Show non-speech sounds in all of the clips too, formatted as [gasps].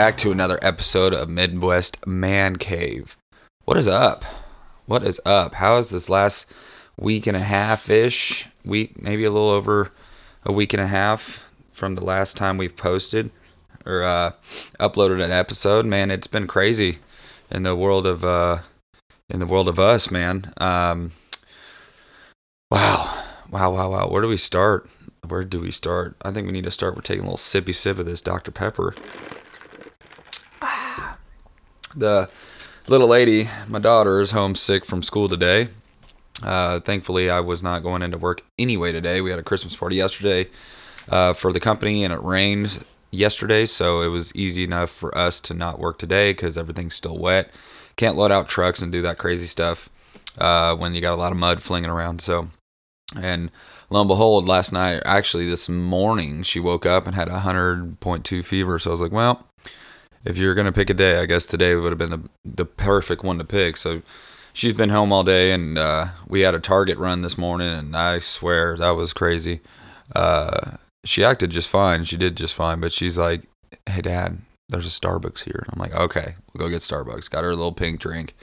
back to another episode of Midwest Man Cave. What is up? What is up? How is this last week and a half ish? Week, maybe a little over a week and a half from the last time we've posted or uh, uploaded an episode. Man, it's been crazy in the world of uh, in the world of us, man. Um, wow, wow, wow, wow. Where do we start? Where do we start? I think we need to start. We're taking a little sippy sip of this Dr Pepper. The little lady, my daughter, is homesick from school today. Uh, thankfully, I was not going into work anyway today. We had a Christmas party yesterday uh, for the company, and it rained yesterday, so it was easy enough for us to not work today because everything's still wet. Can't load out trucks and do that crazy stuff uh, when you got a lot of mud flinging around. So, and lo and behold, last night, actually this morning, she woke up and had a hundred point two fever. So I was like, well, if you're gonna pick a day, I guess today would have been the the perfect one to pick. So she's been home all day, and uh, we had a Target run this morning, and I swear that was crazy. Uh, she acted just fine. She did just fine, but she's like, "Hey, Dad, there's a Starbucks here." I'm like, "Okay, we'll go get Starbucks." Got her a little pink drink.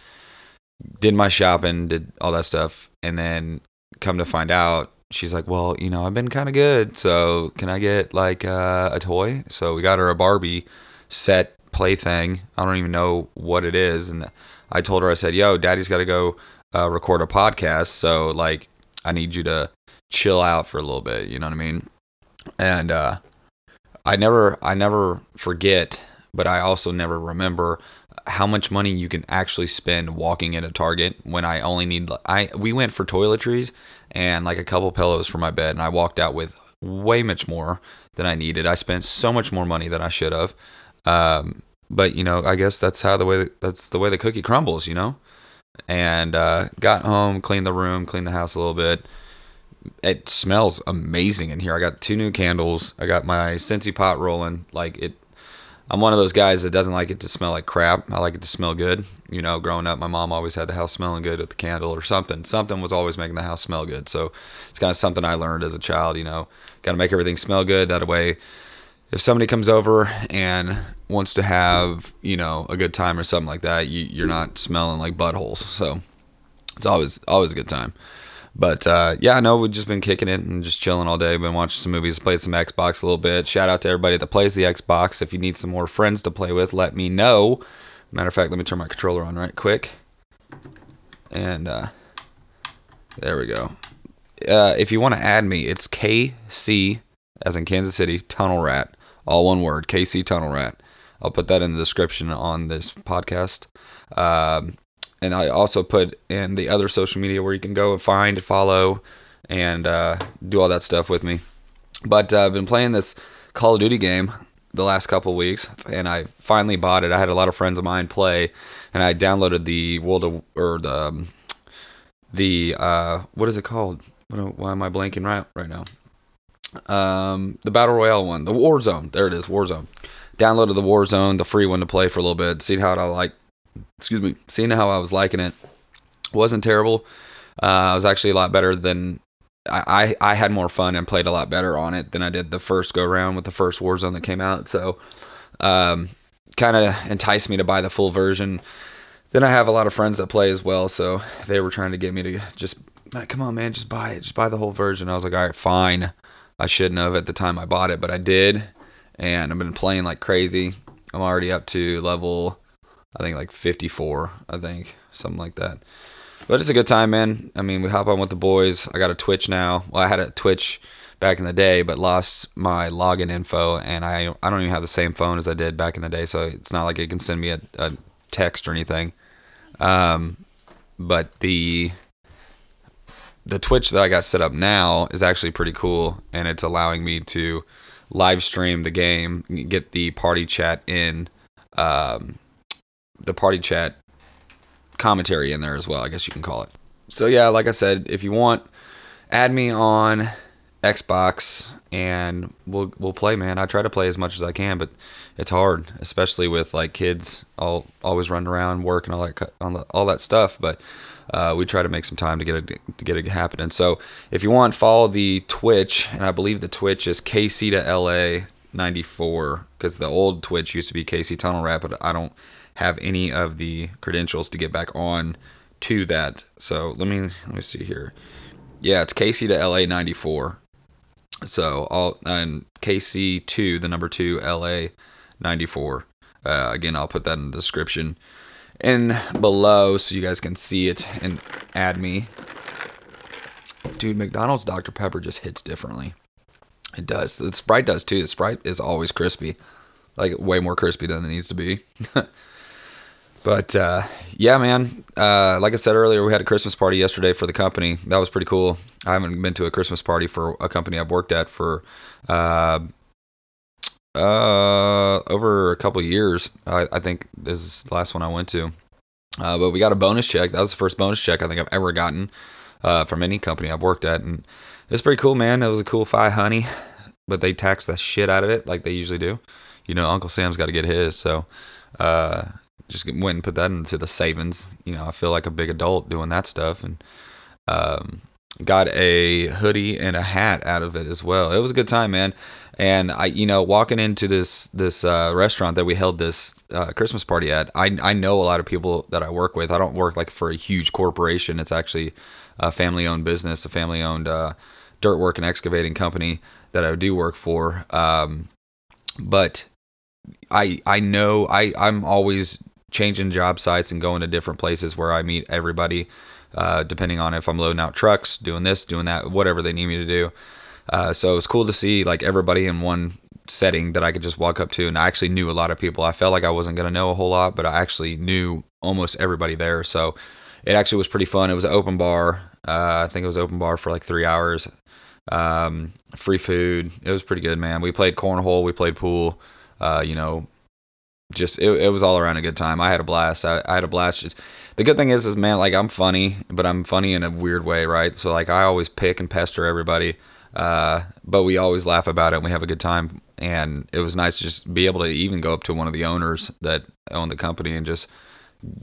Did my shopping, did all that stuff, and then come to find out, she's like, "Well, you know, I've been kind of good, so can I get like uh, a toy?" So we got her a Barbie set plaything. I don't even know what it is, and I told her, I said, "Yo, Daddy's got to go uh, record a podcast, so like, I need you to chill out for a little bit." You know what I mean? And uh, I never, I never forget, but I also never remember how much money you can actually spend walking in a Target when I only need. I we went for toiletries and like a couple pillows for my bed, and I walked out with way much more than I needed. I spent so much more money than I should have. Um, but you know, I guess that's how the way that's the way the cookie crumbles, you know. And uh, got home, cleaned the room, cleaned the house a little bit. It smells amazing in here. I got two new candles. I got my Scentsy pot rolling. Like it, I'm one of those guys that doesn't like it to smell like crap. I like it to smell good. You know, growing up, my mom always had the house smelling good with the candle or something. Something was always making the house smell good. So it's kind of something I learned as a child. You know, got to make everything smell good. That way, if somebody comes over and wants to have you know a good time or something like that, you, you're not smelling like buttholes. So it's always always a good time. But uh, yeah, no, we've just been kicking it and just chilling all day. Been watching some movies, played some Xbox a little bit. Shout out to everybody that plays the Xbox. If you need some more friends to play with, let me know. Matter of fact, let me turn my controller on right quick. And uh, there we go. Uh, if you want to add me, it's KC, as in Kansas City, Tunnel Rat. All one word, KC Tunnel Rat. I'll put that in the description on this podcast. Um, and I also put in the other social media where you can go and find, follow, and uh, do all that stuff with me. But uh, I've been playing this Call of Duty game the last couple weeks, and I finally bought it. I had a lot of friends of mine play, and I downloaded the World of or the um, the uh, what is it called? Why am I blanking right right now? Um, the battle royale one, the Warzone. There it is, Warzone. Downloaded the Warzone, the free one to play for a little bit, see how I like. Excuse me, seeing how I was liking it. wasn't terrible. Uh, I was actually a lot better than I, I. I had more fun and played a lot better on it than I did the first go round with the first Warzone that came out. So, um, kind of enticed me to buy the full version. Then I have a lot of friends that play as well, so they were trying to get me to just, come on, man, just buy it, just buy the whole version. I was like, all right, fine. I shouldn't have at the time I bought it, but I did, and I've been playing like crazy. I'm already up to level, I think like 54, I think something like that. But it's a good time, man. I mean, we hop on with the boys. I got a Twitch now. Well, I had a Twitch back in the day, but lost my login info, and I I don't even have the same phone as I did back in the day, so it's not like it can send me a, a text or anything. Um, but the the Twitch that I got set up now is actually pretty cool, and it's allowing me to live stream the game, get the party chat in, um, the party chat commentary in there as well. I guess you can call it. So yeah, like I said, if you want, add me on Xbox, and we'll we'll play, man. I try to play as much as I can, but it's hard, especially with like kids all always running around, work and all that all that stuff. But uh, we try to make some time to get it to get it happening. So if you want, follow the Twitch, and I believe the Twitch is KC to LA 94 because the old Twitch used to be KC Tunnel Rat, but I don't have any of the credentials to get back on to that. So let me let me see here. Yeah, it's KC to LA 94. So all and KC two, the number two, LA ninety four. Uh, again, I'll put that in the description and below so you guys can see it and add me. Dude, McDonald's Dr Pepper just hits differently. It does. The Sprite does too. The Sprite is always crispy, like way more crispy than it needs to be. [laughs] But uh, yeah, man. Uh, like I said earlier, we had a Christmas party yesterday for the company. That was pretty cool. I haven't been to a Christmas party for a company I've worked at for uh, uh, over a couple years. I, I think this is the last one I went to. Uh, but we got a bonus check. That was the first bonus check I think I've ever gotten uh, from any company I've worked at, and it's pretty cool, man. It was a cool five honey, but they tax the shit out of it like they usually do. You know, Uncle Sam's got to get his, so uh, just went and put that into the savings. You know, I feel like a big adult doing that stuff, and um, got a hoodie and a hat out of it as well. It was a good time, man. And I, you know, walking into this this uh, restaurant that we held this uh, Christmas party at, I I know a lot of people that I work with. I don't work like for a huge corporation. It's actually a family owned business, a family owned uh, dirt work and excavating company that I do work for. Um, but I I know I I'm always changing job sites and going to different places where I meet everybody, uh, depending on if I'm loading out trucks, doing this, doing that, whatever they need me to do. Uh, so it was cool to see like everybody in one setting that I could just walk up to, and I actually knew a lot of people. I felt like I wasn't gonna know a whole lot, but I actually knew almost everybody there. So it actually was pretty fun. It was an open bar. Uh, I think it was open bar for like three hours. Um, free food. It was pretty good, man. We played cornhole. We played pool. Uh, you know, just it, it was all around a good time. I had a blast. I, I had a blast. Just, the good thing is, is man, like I'm funny, but I'm funny in a weird way, right? So like I always pick and pester everybody, uh, but we always laugh about it and we have a good time. And it was nice to just be able to even go up to one of the owners that own the company and just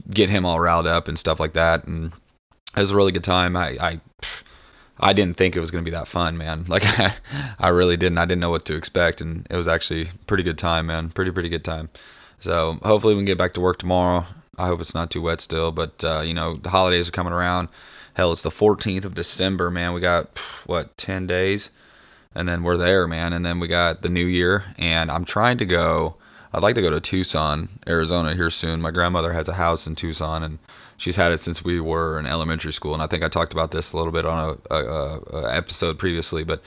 get him all riled up and stuff like that. And it was a really good time. I, I, I didn't think it was going to be that fun, man. [laughs] Like I, I really didn't. I didn't know what to expect, and it was actually pretty good time, man. Pretty pretty good time. So hopefully we can get back to work tomorrow. I hope it's not too wet still, but uh, you know the holidays are coming around. Hell, it's the 14th of December, man. We got what 10 days, and then we're there, man. And then we got the new year, and I'm trying to go. I'd like to go to Tucson, Arizona here soon. My grandmother has a house in Tucson, and she's had it since we were in elementary school. And I think I talked about this a little bit on a, a, a episode previously, but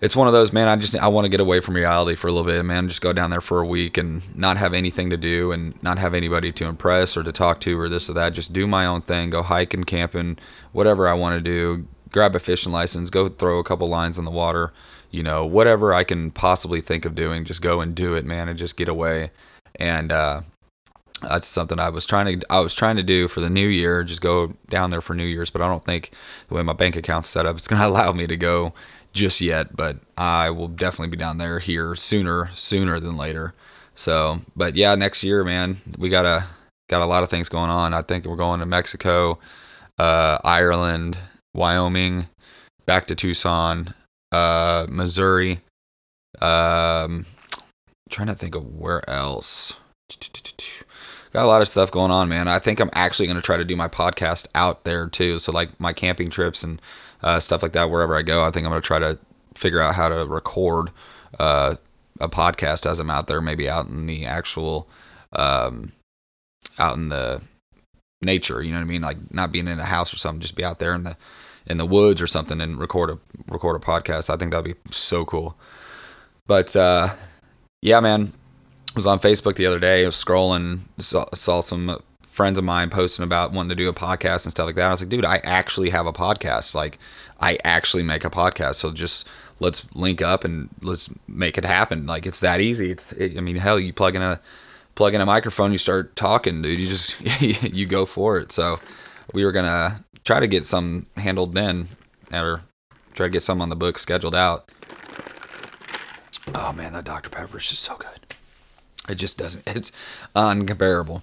it's one of those man i just i want to get away from reality for a little bit man just go down there for a week and not have anything to do and not have anybody to impress or to talk to or this or that. Just do my own thing go hiking camping whatever i want to do. Grab a fishing license go throw a couple lines in the water you know whatever i can possibly think of doing just go and do it man and just get away. And uh that's something I was trying to I was trying to do for the new year, just go down there for New Year's, but I don't think the way my bank account's set up, it's to [laughs] allow me to go just yet, but I will definitely be down there here sooner sooner than later. So, but yeah, next year, man, we got a got a lot of things going on. I think we're going to Mexico, uh, Ireland, Wyoming, back to Tucson, uh, Missouri. Um, trying to think of where else. Got a lot of stuff going on, man. I think I'm actually going to try to do my podcast out there too. So like my camping trips and uh, stuff like that. Wherever I go, I think I'm going to try to figure out how to record uh, a podcast as I'm out there, maybe out in the actual, um, out in the nature. You know what I mean? Like not being in a house or something, just be out there in the in the woods or something and record a record a podcast. I think that'd be so cool. But uh, yeah, man, was on Facebook the other day. I was scrolling, saw, saw some friends of mine posting about wanting to do a podcast and stuff like that. I was like, dude, I actually have a podcast. Like, I actually make a podcast. So just let's link up and let's make it happen. Like, it's that easy. It's, it, I mean, hell, you plug in a plug in a microphone, you start talking, dude. You just [laughs] you go for it. So we were gonna try to get some handled then, or try to get some on the book scheduled out. Oh man, that Dr Pepper is just so good. It just doesn't. [laughs] It's uncomparable.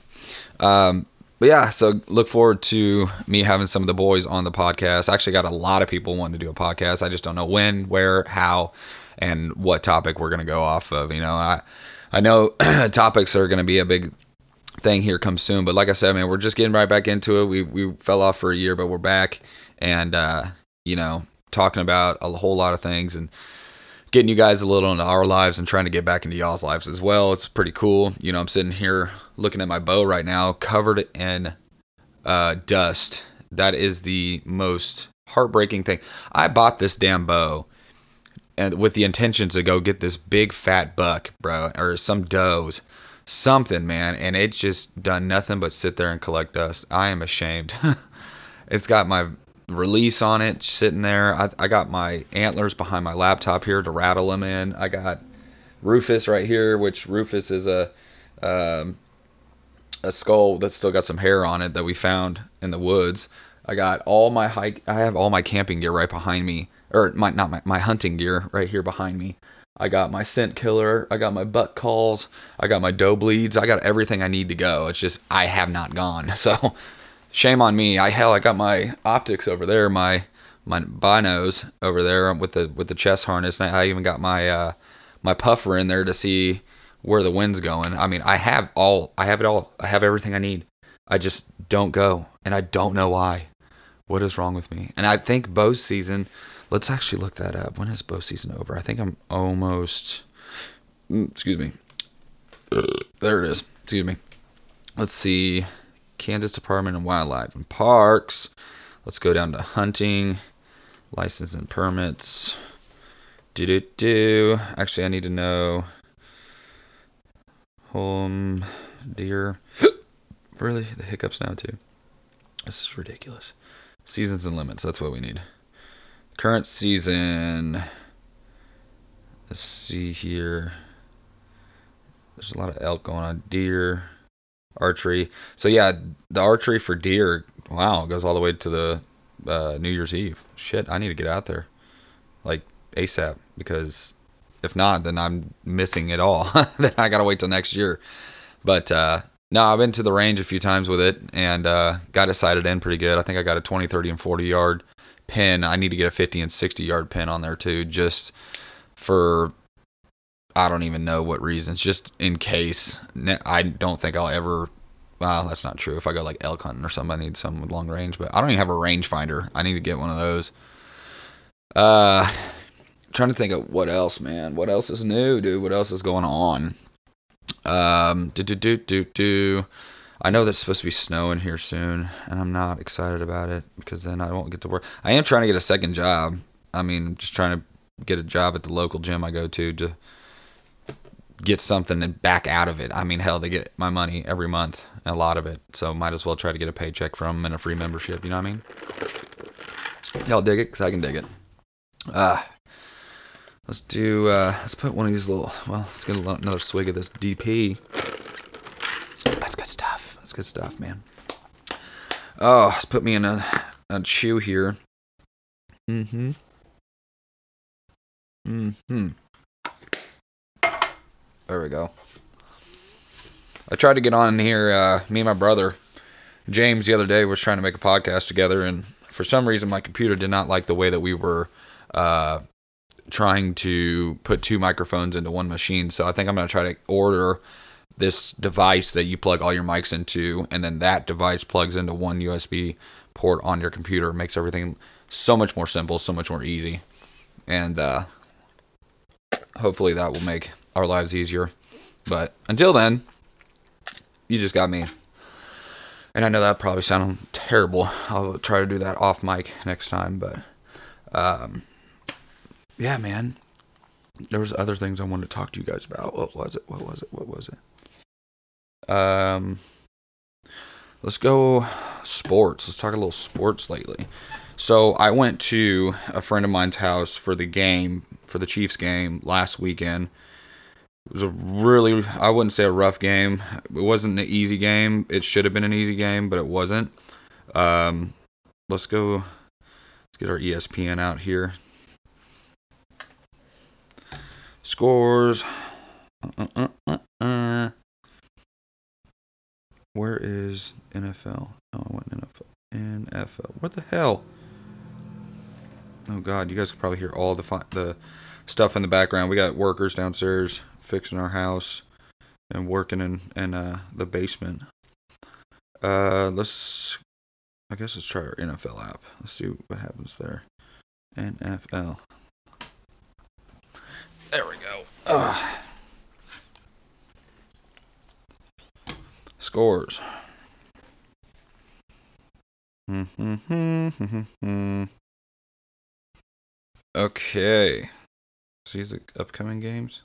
Um, but yeah, so look forward to me having some of the boys on the podcast. I actually got a lot of people wanting to do a podcast. I just don't know when, where, how, and what topic we're gonna go off of. You know, I I know [clears throat] topics are gonna be a big thing here come soon. But like I said, man, we're just getting right back into it. We we fell off for a year, but we're back, and uh, you know, talking about a whole lot of things and getting you guys a little into our lives and trying to get back into y'all's lives as well. It's pretty cool. You know, I'm sitting here looking at my bow right now, covered in uh, dust. That is the most heartbreaking thing. I bought this damn bow and with the intentions to go get this big fat buck, bro, or some does, something, man, and it's just done nothing but sit there and collect dust. I am ashamed. [laughs] it's got my release on it sitting there. I, I got my antlers behind my laptop here to rattle them in. I got Rufus right here, which Rufus is a um, a skull that's still got some hair on it that we found in the woods. I got all my hike. I have all my camping gear right behind me, or my not my, my hunting gear right here behind me. I got my scent killer. I got my butt calls. I got my doe bleeds. I got everything I need to go. It's just I have not gone. [laughs] So shame on me. I hell I got my optics over there. My my binos over there with the with the chest harness. And I even got my uh, my puffer in there to see where the wind's going. I mean, I have all. I have it all. I have everything I need. I just don't go, and I don't know why. What is wrong with me? And I think bow season. Let's actually look that up. When is bow season over? I think I'm almost. mm, Excuse me. There it is. Excuse me. Let's see. Kansas Department of Wildlife and Parks. Let's go down to hunting, license and permits. Do do do. Actually, I need to know. Home deer. [gasps] really, the hiccups now too. This is ridiculous. Seasons and limits. That's what we need. Current season. Let's see here. There's a lot of elk going on. Deer, archery. So yeah, the archery for deer. Wow, goes all the way to the uh, New Year's Eve. Shit, I need to get out there, like ASAP. Because if not, then I'm missing it all. [laughs] then I gotta wait till next year. But uh, no, I've been to the range a few times with it and uh, got it sighted in pretty good. I think I got a 20, 30, and 40 yard pin. I need to get a 50 and 60 yard pin on there too, just for I don't even know what reasons, just in case. I don't think I'll ever. Well, that's not true. If I go like elk hunting or something, I need something with long range. But I don't even have a rangefinder. I need to get one of those. Uh, trying to think of what else, man. What else is new, dude? What else is going on? Um, do do do do do. I know there's supposed to be snow in here soon, and I'm not excited about it because then I won't get to work. I am trying to get a second job. I mean, just trying to get a job at the local gym I go to to get something and back out of it. I mean, hell, they get my money every month, a lot of it. So might as well try to get a paycheck from them and a free membership. You know what I mean? Y'all dig it? Cause I can dig it. Uh, let's do. Uh, let's put one of these little. Well, let's get another swig of this DP. That's good stuff. That's good stuff, man. Oh, let's put me in a a chew here. Mm-hmm. Mm-hmm. There we go. I tried to get on here. Uh, me and my brother James the other day was trying to make a podcast together, and for some reason my computer did not like the way that we were uh, trying to put two microphones into one machine. So I think I'm gonna try to order this device that you plug all your mics into, and then that device plugs into one USB port on your computer. It makes everything so much more simple, so much more easy, and uh, hopefully that will make our lives easier. But until then, you just got me. And I know that probably sounded terrible. I'll try to do that off mic next time, but um, yeah, man. There was other things I wanted to talk to you guys about. What was it? What was it? What was it? Um, let's go sports. Let's talk a little sports lately. So I went to a friend of mine's house for the game for the Chiefs game last weekend. It was a really, I wouldn't say a rough game. It wasn't an easy game. It should have been an easy game, but it wasn't. Um, let's go. Let's get our ESPN out here. Scores. Uh, uh, uh. Where is NFL? Oh, I went NFL. NFL. What the hell? Oh God, you guys can probably hear all the fi- the stuff in the background. We got workers downstairs fixing our house and working in in uh, the basement. Uh, let's. I guess let's try our NFL app. Let's see what happens there. NFL. There we go. Ugh. Scores. okay. See the upcoming games?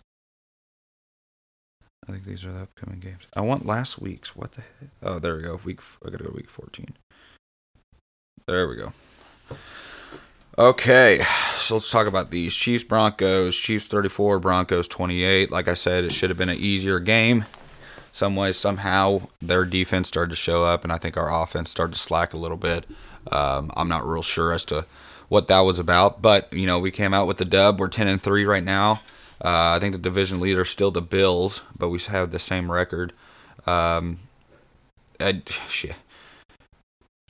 I think these are the upcoming games. I want last week's. What the heck? Oh, there we go. Week. I gotta go week 14. There we go. Okay, so let's talk about these Chiefs Broncos. Chiefs 34, Broncos 28. Like I said, it should have been an easier game. Some way, somehow, their defense started to show up, and I think our offense started to slack a little bit. Um, I'm not real sure as to what that was about, but you know, we came out with the dub. We're 10 and three right now. Uh, I think the division leader is still the Bills, but we have the same record. Um, I, shit.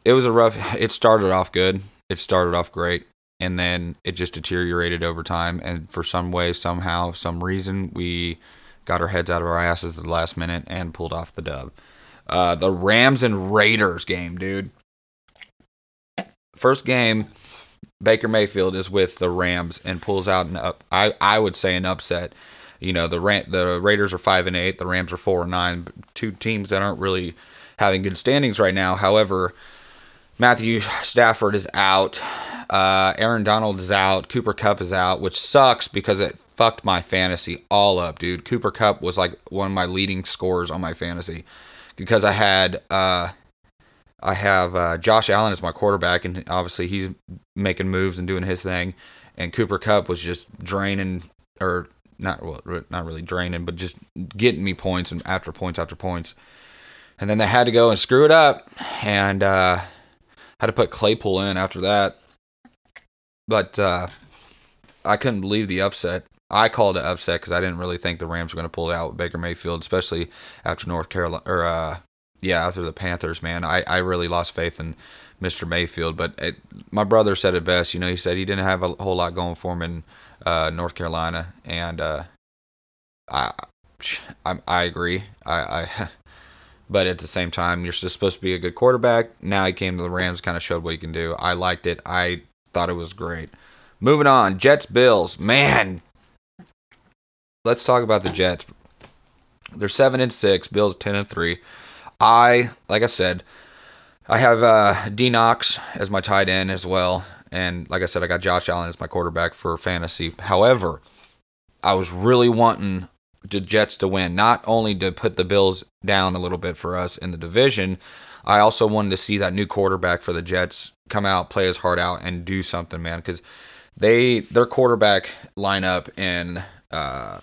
It was a rough. It started off good. It started off great, and then it just deteriorated over time. And for some way, somehow, some reason, we got our heads out of our asses at the last minute and pulled off the dub. Uh, the Rams and Raiders game, dude. First game, Baker Mayfield is with the Rams and pulls out an up. I, I would say an upset. You know the Ram, the Raiders are five and eight. The Rams are four and nine. Two teams that aren't really having good standings right now. However, Matthew Stafford is out. Uh, Aaron Donald is out. Cooper Kupp is out, which sucks because it fucked my fantasy all up, dude. Cooper Kupp was like one of my leading scores on my fantasy because I had uh, I have uh, Josh Allen as my quarterback, and obviously he's making moves and doing his thing. And Cooper Kupp was just draining, or not well, not really draining, but just getting me points and after points after points. And then they had to go and screw it up, and uh, had to put Claypool in after that. But uh, I couldn't believe the upset. I called it upset because I didn't really think the Rams were going to pull it out with Baker Mayfield, especially after North Carolina or uh, yeah, after the Panthers. Man, I, I really lost faith in Mr. Mayfield. But it, my brother said it best. You know, he said he didn't have a whole lot going for him in uh, North Carolina, and uh, I, I I agree. I, I [laughs] but at the same time, you're supposed to be a good quarterback. Now he came to the Rams, kind of showed what he can do. I liked it. I thought it was great. Moving on, Jets Bills. Man, let's talk about the Jets. They're seven and six. Bills ten and three. I, like I said, I have uh, D Knox as my tight end as well, and like I said, I got Josh Allen as my quarterback for fantasy. However, I was really wanting the Jets to win, not only to put the Bills down a little bit for us in the division. I also wanted to see that new quarterback for the Jets come out, play his heart out, and do something, man. Because they their quarterback lineup in uh,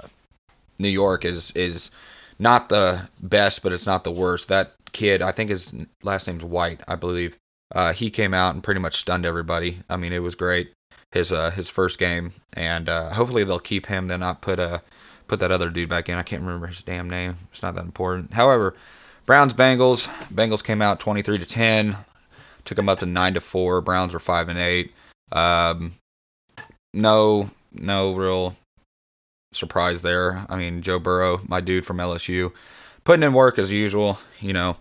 New York is is not the best, but it's not the worst. That kid, I think his last name's White, I believe. Uh, he came out and pretty much stunned everybody. I mean, it was great his uh, his first game, and uh, hopefully they'll keep him. Then not put a put that other dude back in. I can't remember his damn name. It's not that important. However, Browns Bengals. Bengals came out 23 to 10. Took them up to 9 to 4. Browns were 5 and 8. Um, no no real surprise there. I mean, Joe Burrow, my dude from LSU, putting in work as usual, you know.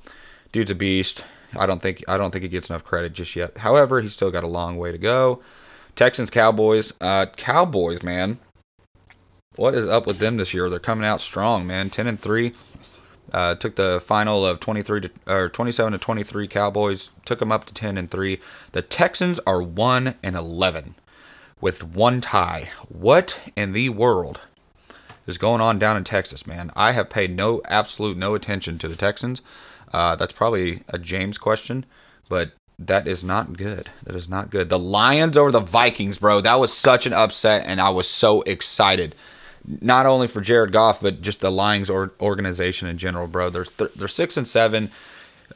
Dude's a beast. I don't think I don't think he gets enough credit just yet. However, he's still got a long way to go. Texans Cowboys. Uh Cowboys, man what is up with them this year? They're coming out strong, man. Ten and three. Uh, took the final of 23 to or 27 to 23 Cowboys. Took them up to 10 and three. The Texans are one and 11 with one tie. What in the world is going on down in Texas, man? I have paid no absolute no attention to the Texans. Uh, that's probably a James question, but that is not good. That is not good. The Lions over the Vikings, bro. That was such an upset, and I was so excited not only for Jared Goff, but just the Lions or organization in general, bro. They're th- they're six and seven.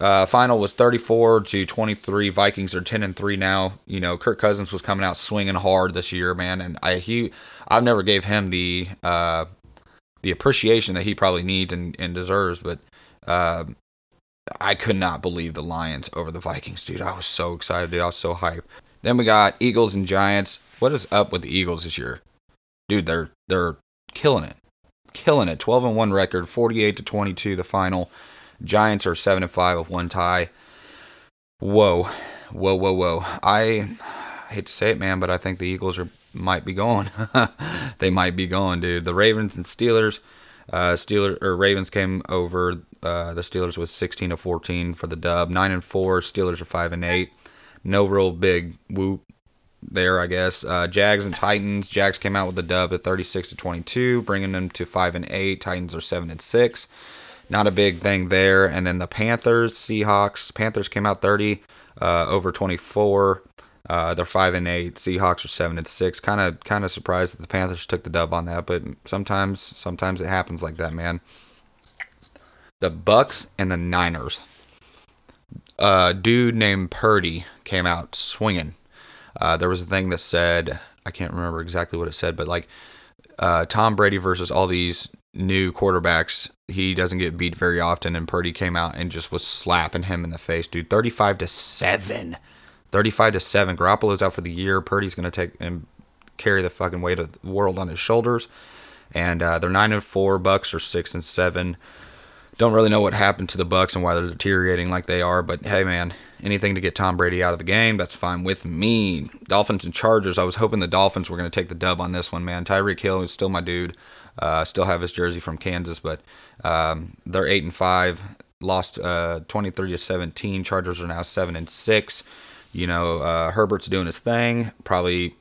Uh, final was 34 to 23. Vikings are 10 and 3 now. You know, Kirk Cousins was coming out swinging hard this year, man, and I he I've never gave him the uh, the appreciation that he probably needs and, and deserves, but uh, I could not believe the Lions over the Vikings, dude. I was so excited, dude. I was so hyped. Then we got Eagles and Giants. What is up with the Eagles this year? Dude, they're they're killing it. Killing it. 12 and 1 record, 48 to 22 the final. Giants are 7 and 5 with one tie. Whoa. Whoa, whoa, whoa. I hate to say it, man, but I think the Eagles are might be going. [laughs] they might be going, dude. The Ravens and Steelers, uh, Steelers or Ravens came over uh, the Steelers with 16 to 14 for the dub. Nine and four. Steelers are five and eight. No real big whoop there, I guess. Uh, Jags and Titans. Jags came out with the dub at 36 to 22, bringing them to five and eight. Titans are seven and six. Not a big thing there. And then the Panthers, Seahawks. Panthers came out 30 uh, over 24. Uh, they're five and eight. Seahawks are seven and six. Kind of, kind of surprised that the Panthers took the dub on that, but sometimes, sometimes it happens like that, man. The Bucs and the Niners. A dude named Purdy came out swinging. Uh, there was a thing that said, I can't remember exactly what it said, but like uh, Tom Brady versus all these new quarterbacks, he doesn't get beat very often, and Purdy came out and just was slapping him in the face, dude. Thirty-five to seven. 35 to 7. Garoppolo's out for the year. Purdy's going to take and carry the fucking weight of the world on his shoulders. And uh, they're 9 and 4. Bucs are 6 and 7. Don't really know what happened to the Bucs and why they're deteriorating like they are, but hey man, anything to get Tom Brady out of the game, that's fine with me. Dolphins and Chargers. I was hoping the Dolphins were going to take the dub on this one, man. Tyreek Hill is still my dude. Uh, still have his jersey from Kansas, but um, they're eight and five. Lost uh, 23 to 17. Chargers are now seven and six. You know, uh, Herbert's doing his thing. Probably,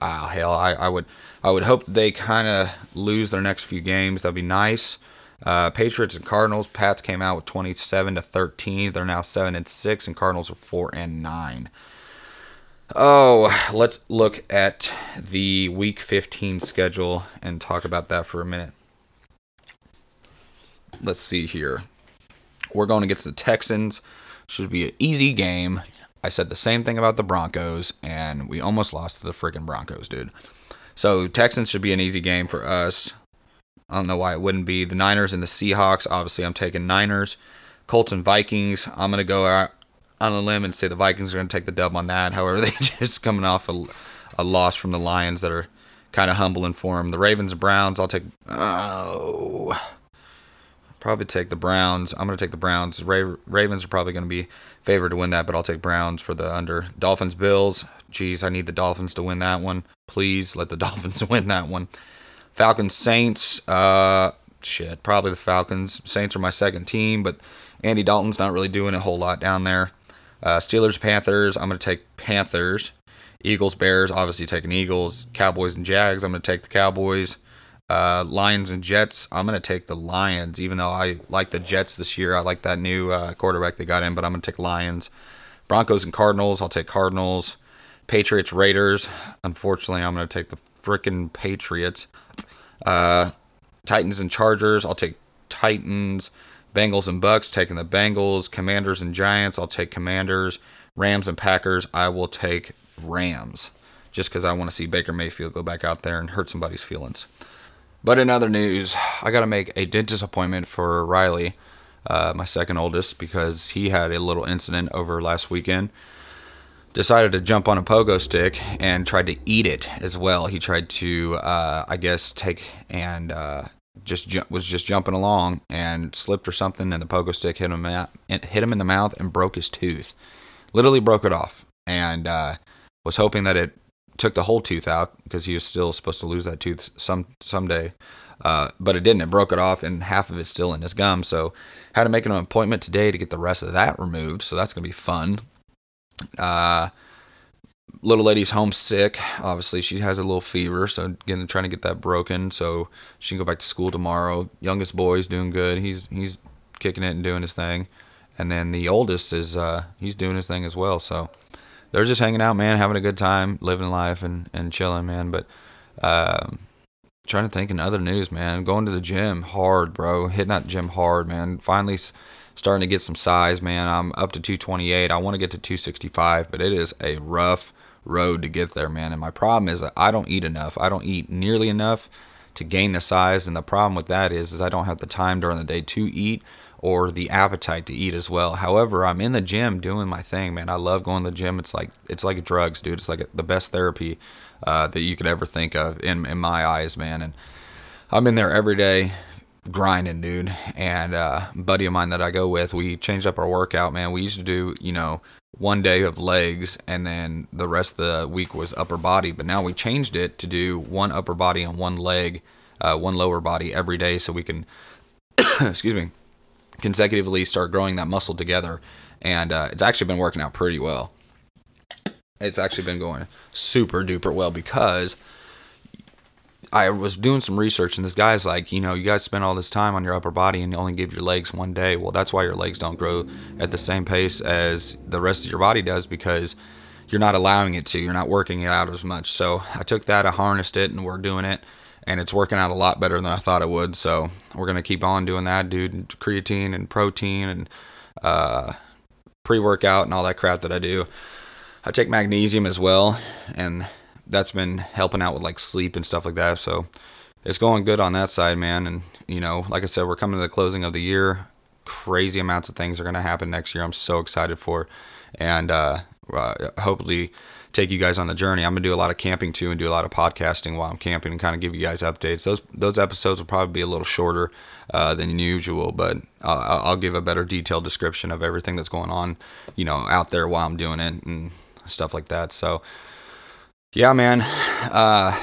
ah, hell, I, I would, I would hope they kind of lose their next few games. That'd be nice. Uh, Patriots and Cardinals. Pats came out with 27 to 13. They're now seven and six, and Cardinals are four and nine. Oh, let's look at the Week 15 schedule and talk about that for a minute. Let's see here. We're going against the Texans. Should be an easy game. I said the same thing about the Broncos, and we almost lost to the freaking Broncos, dude. So Texans should be an easy game for us. I don't know why it wouldn't be. The Niners and the Seahawks. Obviously, I'm taking Niners. Colts and Vikings. I'm gonna go out on a limb and say the Vikings are gonna take the dub on that. However, [laughs] they just coming off a, a loss from the Lions that are kind of humbling for them. The Ravens and Browns. I'll take. Oh probably take the Browns. I'm going to take the Browns. Ra- Ravens are probably going to be favored to win that, but I'll take Browns for the under. Dolphins, Bills. Jeez, I need the Dolphins to win that one. Please let the [laughs] Dolphins win that one. Falcons, Saints. Uh, shit, probably the Falcons. Saints are my second team, but Andy Dalton's not really doing a whole lot down there. Uh, Steelers, Panthers. I'm going to take Panthers. Eagles, Bears. Obviously taking Eagles. Cowboys and Jags. I'm going to take the Cowboys. Uh, Lions and Jets. I'm going to take the Lions, even though I like the Jets this year. I like that new uh, quarterback they got in, but I'm going to take Lions. Broncos and Cardinals. I'll take Cardinals. Patriots, Raiders. Unfortunately, I'm going to take the freaking Patriots. Uh, Titans and Chargers. I'll take Titans. Bengals and Bucs. Taking the Bengals. Commanders and Giants. I'll take Commanders. Rams and Packers. I will take Rams. Just because I want to see Baker Mayfield go back out there and hurt somebody's feelings. But in other news, I got to make a dentist appointment for Riley, uh, my second oldest, because he had a little incident over last weekend. Decided to jump on a pogo stick and tried to eat it as well. He tried to, uh, I guess, take and uh, just ju- was just jumping along and slipped or something, and the pogo stick hit him hit him in the mouth and broke his tooth. Literally broke it off, and uh, was hoping that it took the whole tooth out because he was still supposed to lose that tooth some someday. Uh, but it didn't. It broke it off, and half of it's still in his gum. So, had to make an appointment today to get the rest of that removed. So that's gonna be fun. Uh, little lady's homesick. Obviously, she has a little fever, so again, trying to get that broken so she can go back to school tomorrow. Youngest boy's doing good. He's he's kicking it and doing his thing, and then the oldest is uh, he's doing his thing as well. So they're just hanging out, man, having a good time, living life and, and chilling, man. But um, trying to think in other news, man. Going to the gym hard, bro. Hitting that gym hard, man. Finally starting to get some size, man. I'm up to 228. I want to get to 265, but it is a rough road to get there, man. And my problem is that I don't eat enough. I don't eat nearly enough to gain the size, and the problem with that is, is I don't have the time during the day to eat or the appetite to eat as well. However, I'm in the gym doing my thing, man. I love going to the gym. It's like it's like drugs, dude. It's like the best therapy uh, that you could ever think of in in my eyes, man. And I'm in there every day grinding, dude. And uh, buddy of mine that I go with, we changed up our workout, man. We used to do, you know, one day of legs and then the rest of the week was upper body. But now we changed it to do one upper body and one leg, uh, one lower body every day so we can, [coughs] excuse me, consecutively start growing that muscle together. And uh, it's actually been working out pretty well. It's actually been going super duper well because I was doing some research, and this guy's like, you know, you guys spend all this time on your upper body and you only give your legs one day. Well, that's why your legs don't grow at the same pace as the rest of your body does because you're not allowing it to. You're not working it out as much. So I took that, I harnessed it, and we're doing it, and it's working out a lot better than I thought it would. So we're gonna keep on doing that, dude. Creatine and protein and uh, pre-workout and all that crap that I do. I take magnesium as well, and that's been helping out with like sleep and stuff like that. So it's going good on that side, man. And you know, like I said, we're coming to the closing of the year. Crazy amounts of things are to happen next year. I'm so excited for, and uh, uh, hopefully take you guys on the journey. I'm gonna do a lot of camping too, and do a lot of podcasting while I'm camping, and kind of give you guys updates. Those those episodes will probably be a little shorter uh, than usual, but I'll, I'll give a better detailed description of everything that's going on, you know, out there while I'm doing it and stuff like that. So yeah, man. Uh,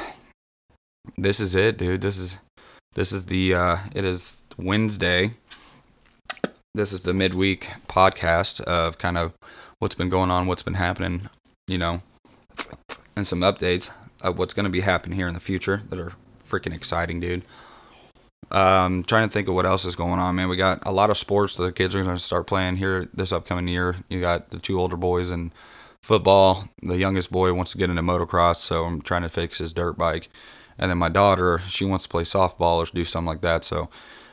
this is it, dude. This is this is the uh, it is Wednesday. This is the midweek podcast of kind of what's been going on, what's been happening, you know, and some updates of what's going to be happening here in the future that are freaking exciting, dude. Um, trying to think of what else is going on, man. We got a lot of sports that the kids are going to start playing here this upcoming year. You got the two older boys and football. The youngest boy wants to get into motocross, so I'm trying to fix his dirt bike. And then my daughter, she wants to play softball or do something like that. So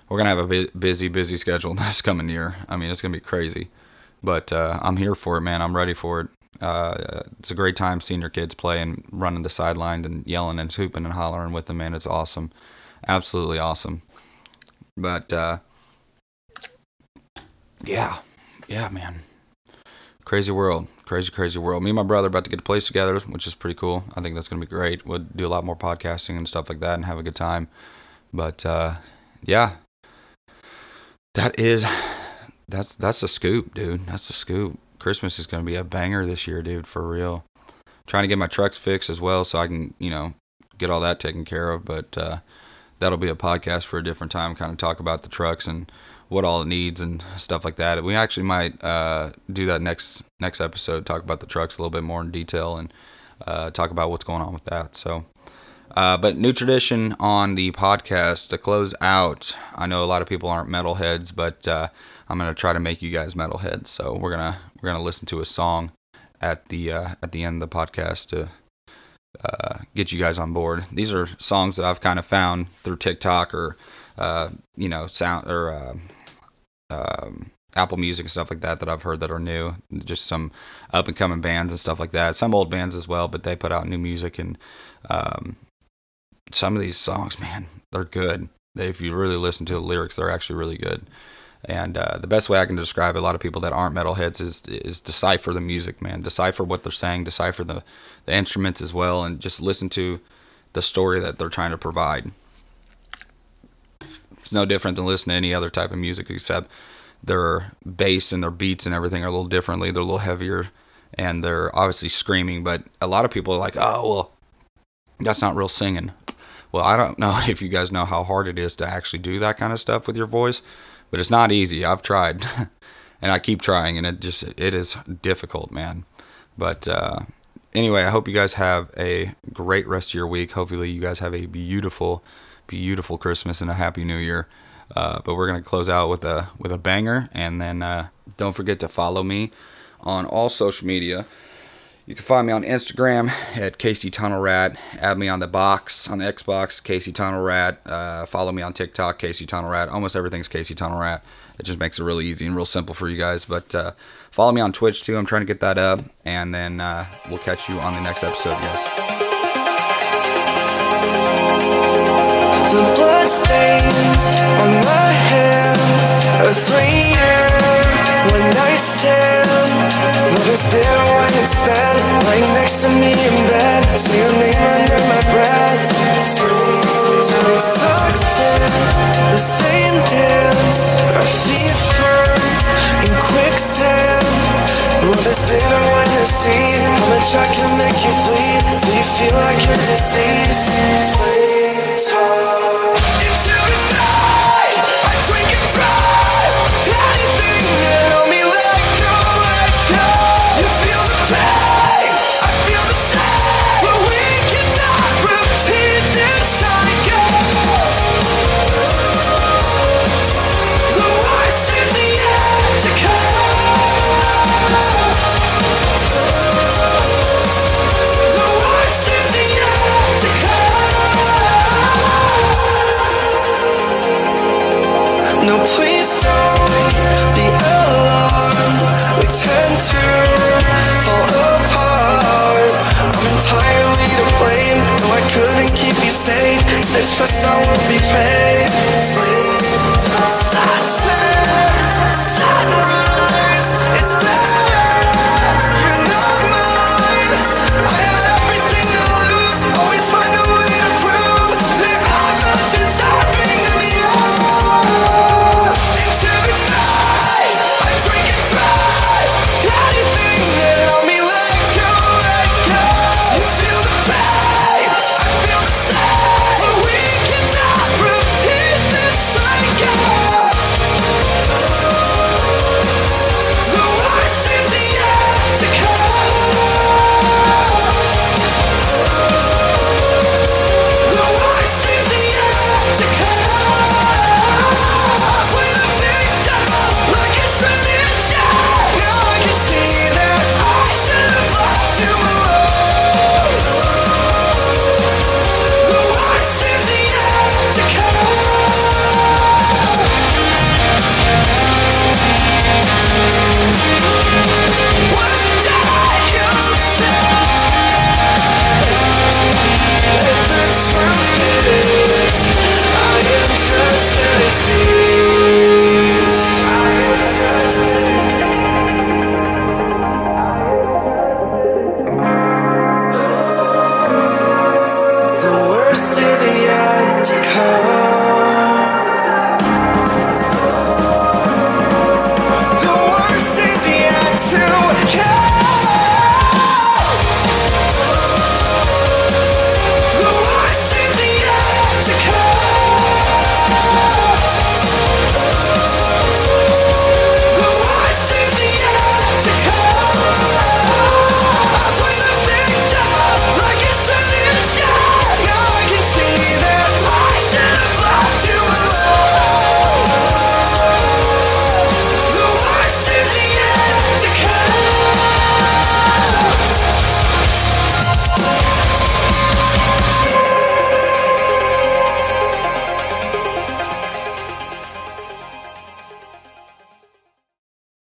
we're gonna have a busy, busy schedule [laughs] this coming year. I mean, it's gonna be crazy, but uh, I'm here for it, man. I'm ready for it. Uh, it's a great time seeing your kids play and running the sideline and yelling and hooping and hollering with them, man. It's awesome, absolutely awesome. But uh, yeah, yeah, man crazy world, crazy crazy world. Me and my brother about to get a place together, which is pretty cool. I think that's gonna be great. We'll do a lot more podcasting and stuff like that, and have a good time. But uh, yeah, that is that's that's a scoop, dude. That's a scoop. Christmas is gonna be a banger this year, dude, for real. Trying to get my trucks fixed as well, so I can you know get all that taken care of. But uh, that'll be a podcast for a different time. Kind of talk about the trucks and what all it needs and stuff like that. We actually might uh, do that next next episode. Talk about the trucks a little bit more in detail and uh, talk about what's going on with that. So, uh, but new tradition on the podcast to close out. I know a lot of people aren't metalheads, but uh, I'm gonna try to make you guys metalheads. So we're gonna we're gonna listen to a song at the uh, at the end of the podcast to. Uh, get you guys on board. These are songs that I've kind of found through TikTok or uh, you know, sound or uh, um, Apple Music and stuff like that that I've heard that are new. Just some up and coming bands and stuff like that. Some old bands as well, but they put out new music and um, some of these songs, man, they're good. If you really listen to the lyrics, they're actually really good. And uh, the best way I can describe a lot of people that aren't metalheads is is decipher the music, man. Decipher what they're saying, decipher the the instruments as well, and just listen to the story that they're trying to provide. It's no different than listening to any other type of music except their bass and their beats and everything are a little differently. They're a little heavier and they're obviously screaming, but a lot of people are like, oh, well, that's not real singing. Well, I don't know [laughs] if you guys know how hard it is to actually do that kind of stuff with your voice, but it's not easy. I've tried [laughs] and I keep trying and it just, it is difficult, man. But, uh, anyway, I hope you guys have a great rest of your week. Hopefully, you guys have a beautiful beautiful Christmas and a happy New Year. Uh, but we're gonna close out with a with a banger, and then uh, don't forget to follow me on all social media. You can find me on Instagram at KC Tunnel Rat. Add me on the box on the Xbox, KC Tunnel Rat. Uh, follow me on TikTok, KC Tunnel Rat. Almost everything's KC Tunnel Rat. It just makes it really easy and real simple for you guys. But uh, follow me on Twitch too. I'm trying to get that up, and then uh, we'll catch you on the next episode, guys. The blood stains on my hands A one-night stand Love is when it's Lying next to me in bed Say your name under my breath. It's toxic The same dance. Our feet firm in quicksand. Love is when you see How much I can make you bleed. Till you feel like you're deceased